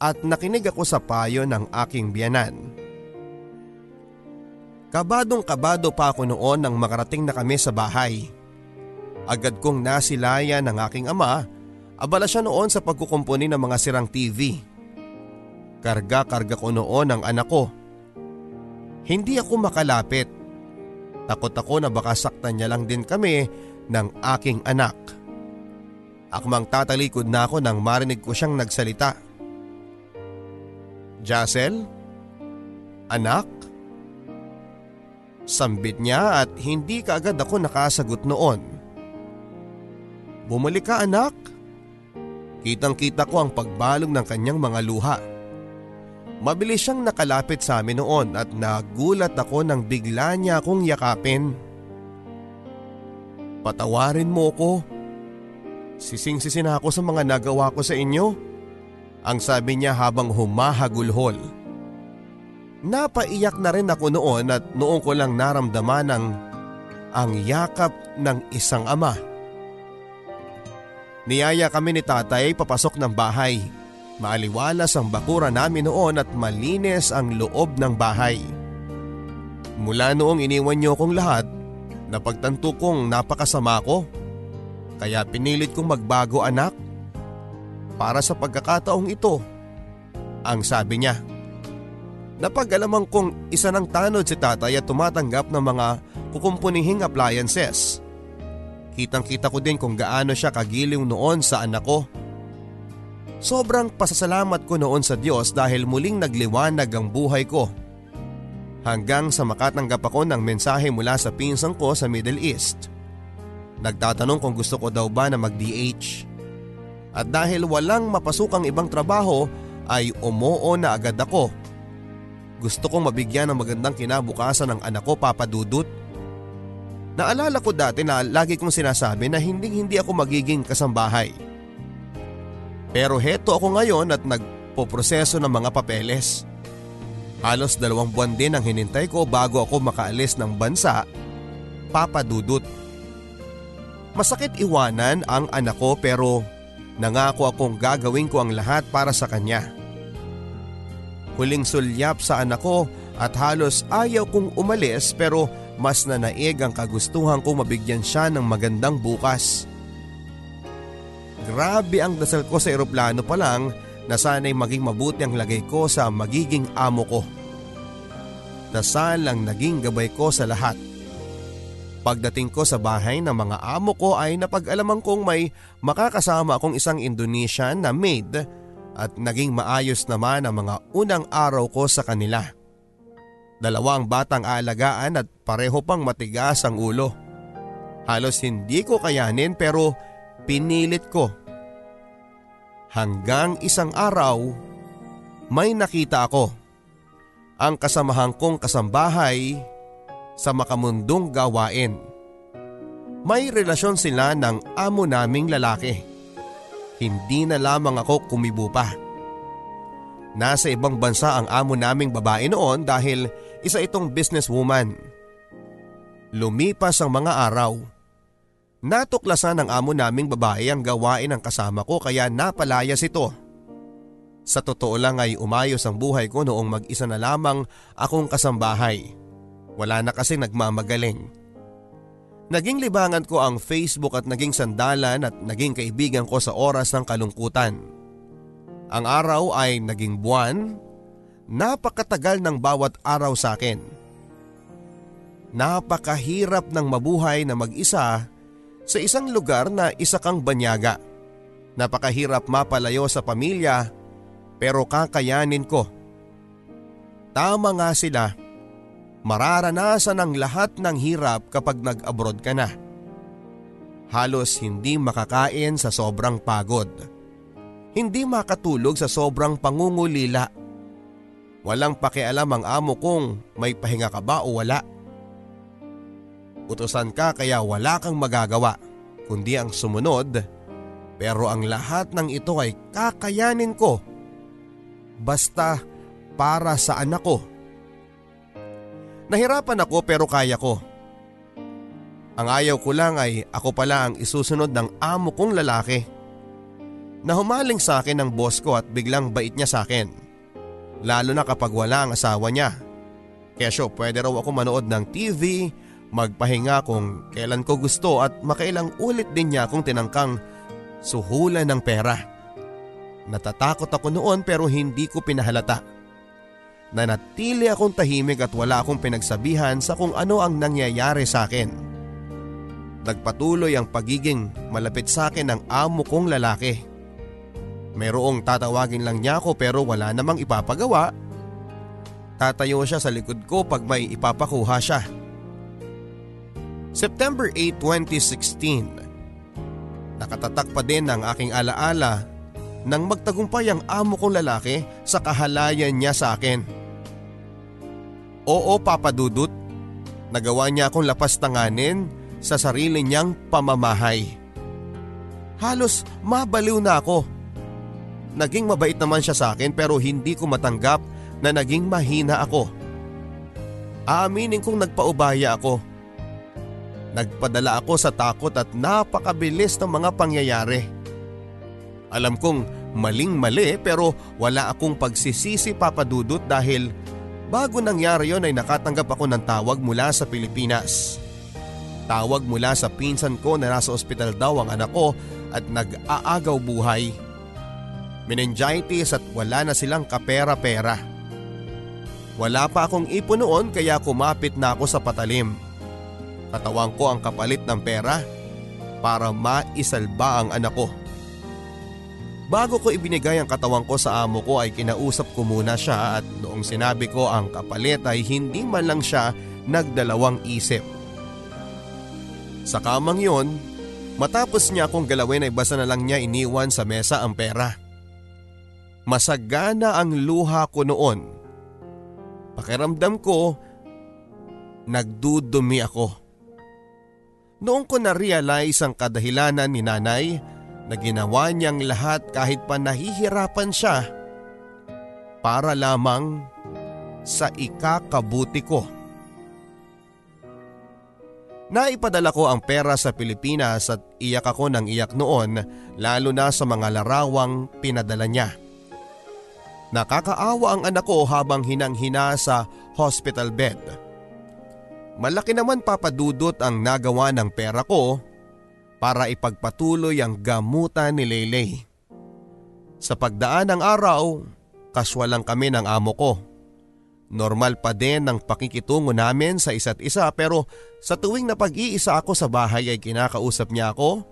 at nakinig ako sa payo ng aking biyanan. Kabadong kabado pa ako noon nang makarating na kami sa bahay. Agad kong nasilayan ng aking ama, abala siya noon sa pagkukumpuni ng mga sirang TV. Karga-karga ko noon ang anak ko. Hindi ako makalapit. Takot ako na baka saktan niya lang din kami ng aking anak. Akmang tatalikod na ako nang marinig ko siyang nagsalita. Jassel? Anak? Sambit niya at hindi kaagad ako nakasagot noon. Bumalik ka anak. Kitang kita ko ang pagbalog ng kanyang mga luha. Mabilis siyang nakalapit sa amin noon at nagulat ako nang bigla niya akong yakapin. Patawarin mo ko. Sising-sisin ako sa mga nagawa ko sa inyo. Ang sabi niya habang humahagulhol. Napaiyak na rin ako noon at noong ko lang naramdaman ang, ang yakap ng isang ama. Niyaya kami ni tatay papasok ng bahay. Maaliwalas ang bakura namin noon at malinis ang loob ng bahay. Mula noong iniwan niyo kong lahat, napagtanto kong napakasama ko. Kaya pinilit kong magbago anak. Para sa pagkakataong ito, ang sabi niya. Napag-alaman kong isa ng tanod si tatay at tumatanggap ng mga kukumpunihing appliances. Kitang kita ko din kung gaano siya kagiliw noon sa anak ko. Sobrang pasasalamat ko noon sa Diyos dahil muling nagliwanag ang buhay ko. Hanggang sa makatanggap ako ng mensahe mula sa pinsang ko sa Middle East. Nagtatanong kung gusto ko daw ba na mag-DH. At dahil walang mapasukang ibang trabaho ay umuo na agad ako gusto kong mabigyan ng magandang kinabukasan ng anak ko Papa Dudut. Naalala ko dati na lagi kong sinasabi na hindi hindi ako magiging kasambahay. Pero heto ako ngayon at nagpoproseso ng mga papeles. Halos dalawang buwan din ang hinintay ko bago ako makaalis ng bansa, Papa Dudut. Masakit iwanan ang anak ko pero nangako akong gagawin ko ang lahat para sa kanya. Huling sulyap sa anak ko at halos ayaw kong umalis pero mas nanaig ang kagustuhan kong mabigyan siya ng magandang bukas. Grabe ang dasal ko sa eroplano pa lang na sana'y maging mabuti ang lagay ko sa magiging amo ko. Dasal ang naging gabay ko sa lahat. Pagdating ko sa bahay ng mga amo ko ay napag-alaman kong may makakasama akong isang Indonesian na maid at naging maayos naman ang mga unang araw ko sa kanila. Dalawang batang aalagaan at pareho pang matigas ang ulo. Halos hindi ko kayanin pero pinilit ko. Hanggang isang araw, may nakita ako. Ang kasamahan kong kasambahay sa makamundong gawain. May relasyon sila ng amo naming lalaki. Hindi na lamang ako kumibo pa. Nasa ibang bansa ang amo naming babae noon dahil isa itong businesswoman. Lumipas ang mga araw. Natuklasan ng amo naming babae ang gawain ng kasama ko kaya napalayas ito. Sa totoo lang ay umayos ang buhay ko noong mag-isa na lamang akong kasambahay. Wala na kasi nagmamagaling. Naging libangan ko ang Facebook at naging sandalan at naging kaibigan ko sa oras ng kalungkutan. Ang araw ay naging buwan, napakatagal ng bawat araw sa akin. Napakahirap ng mabuhay na mag-isa sa isang lugar na isa kang banyaga. Napakahirap mapalayo sa pamilya pero kakayanin ko. Tama nga sila mararanasan ang lahat ng hirap kapag nag-abroad ka na. Halos hindi makakain sa sobrang pagod. Hindi makatulog sa sobrang pangungulila. Walang pakialam ang amo kong may pahinga ka ba o wala. Utusan ka kaya wala kang magagawa kundi ang sumunod pero ang lahat ng ito ay kakayanin ko. Basta para sa anak ko Nahirapan ako pero kaya ko. Ang ayaw ko lang ay ako pala ang isusunod ng amo kong lalaki. Nahumaling sa akin ng boss ko at biglang bait niya sa akin. Lalo na kapag wala ang asawa niya. Kaya siya pwede raw ako manood ng TV, magpahinga kung kailan ko gusto at makailang ulit din niya akong tinangkang suhulan ng pera. Natatakot ako noon pero hindi ko pinahalata. Nanatili akong tahimik at wala akong pinagsabihan sa kung ano ang nangyayari sa akin. Nagpatuloy ang pagiging malapit sa akin ng amo kong lalaki. Mayroong tatawagin lang niya ako pero wala namang ipapagawa. Tatayo siya sa likod ko pag may ipapakuha siya. September 8, 2016 Nakatatak pa din ang aking alaala nang magtagumpay ang amo kong lalaki sa kahalayan niya sa akin. Oo papadudot, nagawa niya akong lapas tanganin sa sarili niyang pamamahay. Halos mabaliw na ako. Naging mabait naman siya sa akin pero hindi ko matanggap na naging mahina ako. Aaminin kong nagpaubaya ako. Nagpadala ako sa takot at napakabilis ng mga pangyayari. Alam kong maling mali pero wala akong pagsisisi papadudot dahil Bago nangyari yon ay nakatanggap ako ng tawag mula sa Pilipinas. Tawag mula sa pinsan ko na nasa ospital daw ang anak ko at nag-aagaw buhay. Meningitis at wala na silang kapera-pera. Wala pa akong ipon noon kaya kumapit na ako sa patalim. Katawang ko ang kapalit ng pera para maisalba ang anak ko. Bago ko ibinigay ang katawan ko sa amo ko ay kinausap ko muna siya at noong sinabi ko ang kapalit ay hindi man lang siya nagdalawang isip. Sa kamang yon, matapos niya akong galawin ay basta na lang niya iniwan sa mesa ang pera. Masagana ang luha ko noon. Pakiramdam ko, nagdudumi ako. Noong ko na-realize ang kadahilanan ni nanay na ginawa niyang lahat kahit pa nahihirapan siya para lamang sa ikakabuti ko. Naipadala ko ang pera sa Pilipinas at iyak ako ng iyak noon lalo na sa mga larawang pinadala niya. Nakakaawa ang anak ko habang hinang-hina sa hospital bed. Malaki naman papadudot ang nagawa ng pera ko para ipagpatuloy ang gamutan ni Leylay. Sa pagdaan ng araw, kaswal lang kami ng amo ko. Normal pa din ang pakikitungo namin sa isa't isa pero sa tuwing na pag-iisa ako sa bahay ay kinakausap niya ako.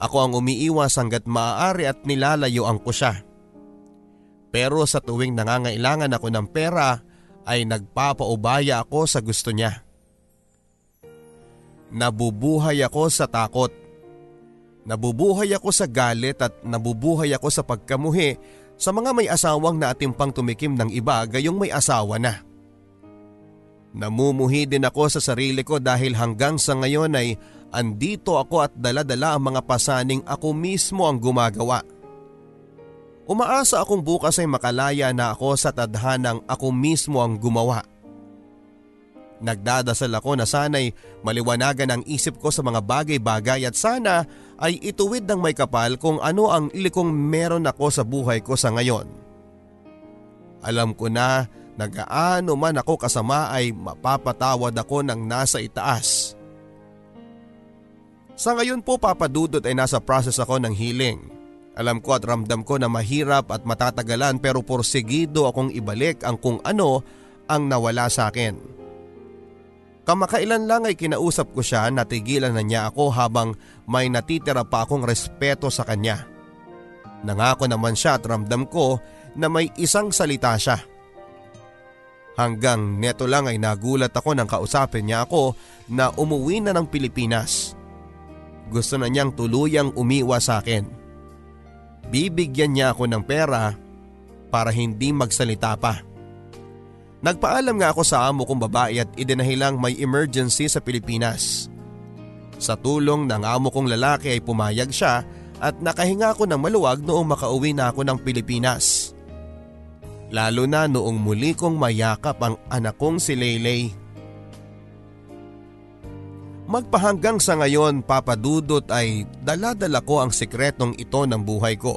Ako ang umiiwas hanggat maaari at nilalayuan ko siya. Pero sa tuwing nangangailangan ako ng pera ay nagpapaubaya ako sa gusto niya. Nabubuhay ako sa takot. Nabubuhay ako sa galit at nabubuhay ako sa pagkamuhi sa mga may asawang naatimpang tumikim ng iba gayong may asawa na. Namumuhi din ako sa sarili ko dahil hanggang sa ngayon ay andito ako at daladala ang mga pasaning ako mismo ang gumagawa. Umaasa akong bukas ay makalaya na ako sa tadhanang ako mismo ang gumawa. Nagdadasal ako na sana'y maliwanagan ang isip ko sa mga bagay-bagay at sana ay ituwid ng may kapal kung ano ang ilikong meron ako sa buhay ko sa ngayon. Alam ko na nagaano man ako kasama ay mapapatawad ako ng nasa itaas. Sa ngayon po papadudot ay nasa process ako ng healing. Alam ko at ramdam ko na mahirap at matatagalan pero porsigido akong ibalik ang kung ano ang nawala sa akin. Kamakailan lang ay kinausap ko siya na tigilan na niya ako habang may natitira pa akong respeto sa kanya. Nangako naman siya at ramdam ko na may isang salita siya. Hanggang neto lang ay nagulat ako nang kausapin niya ako na umuwi na ng Pilipinas. Gusto na niyang tuluyang umiwa sa akin. Bibigyan niya ako ng pera para hindi magsalita pa. Nagpaalam nga ako sa amo kong babae at idinahilang may emergency sa Pilipinas. Sa tulong ng amo kong lalaki ay pumayag siya at nakahinga ako ng maluwag noong makauwi na ako ng Pilipinas. Lalo na noong muli kong mayakap ang anak kong si Leylay. Magpahanggang sa ngayon papadudot ay daladala ko ang sekretong ito ng buhay ko.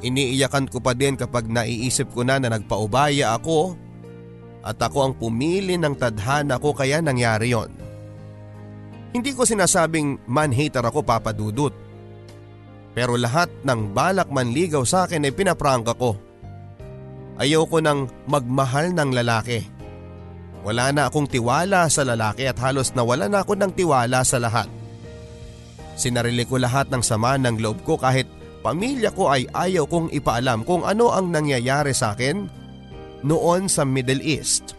Iniiyakan ko pa din kapag naiisip ko na na nagpaubaya ako at ako ang pumili ng tadhana ko kaya nangyari yon. Hindi ko sinasabing man-hater ako papadudot. Pero lahat ng balak manligaw sa akin ay pinaprangka ko. Ayaw ko nang magmahal ng lalaki. Wala na akong tiwala sa lalaki at halos nawala na ako ng tiwala sa lahat. Sinarili ko lahat ng sama ng loob ko kahit pamilya ko ay ayaw kong ipaalam kung ano ang nangyayari sa akin noon sa Middle East.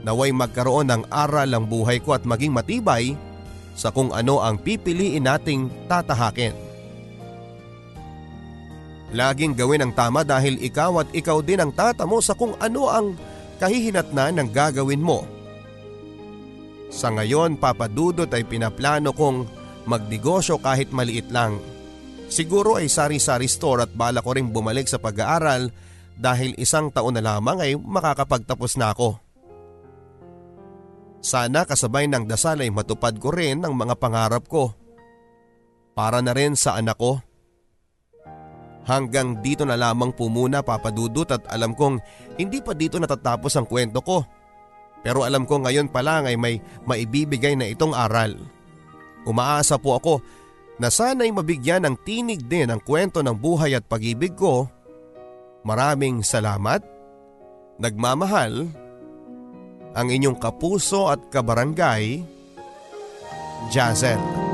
Naway magkaroon ng aral ang buhay ko at maging matibay sa kung ano ang pipiliin nating tatahakin. Laging gawin ang tama dahil ikaw at ikaw din ang tatamo sa kung ano ang kahihinatnan ng gagawin mo. Sa ngayon papadudot ay pinaplano kong magnegosyo kahit maliit lang. Siguro ay sari-sari store at bala ko rin bumalik sa pag-aaral dahil isang taon na lamang ay makakapagtapos na ako. Sana kasabay ng dasal ay matupad ko rin ang mga pangarap ko. Para na rin sa anak ko. Hanggang dito na lamang po muna papadudot at alam kong hindi pa dito natatapos ang kwento ko. Pero alam ko ngayon pa lang ay may maibibigay na itong aral. Umaasa po ako na sana'y mabigyan ng tinig din ang kwento ng buhay at pag-ibig ko. Maraming salamat. Nagmamahal. Ang inyong kapuso at kabarangay, Jazel.